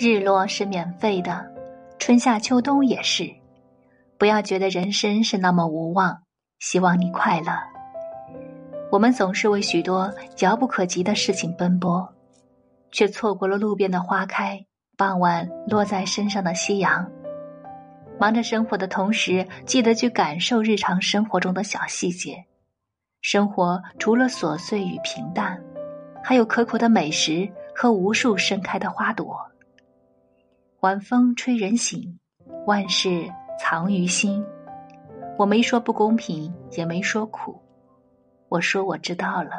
日落是免费的，春夏秋冬也是。不要觉得人生是那么无望，希望你快乐。我们总是为许多遥不可及的事情奔波，却错过了路边的花开，傍晚落在身上的夕阳。忙着生活的同时，记得去感受日常生活中的小细节。生活除了琐碎与平淡，还有可口的美食和无数盛开的花朵。晚风吹人醒，万事藏于心。我没说不公平，也没说苦。我说我知道了。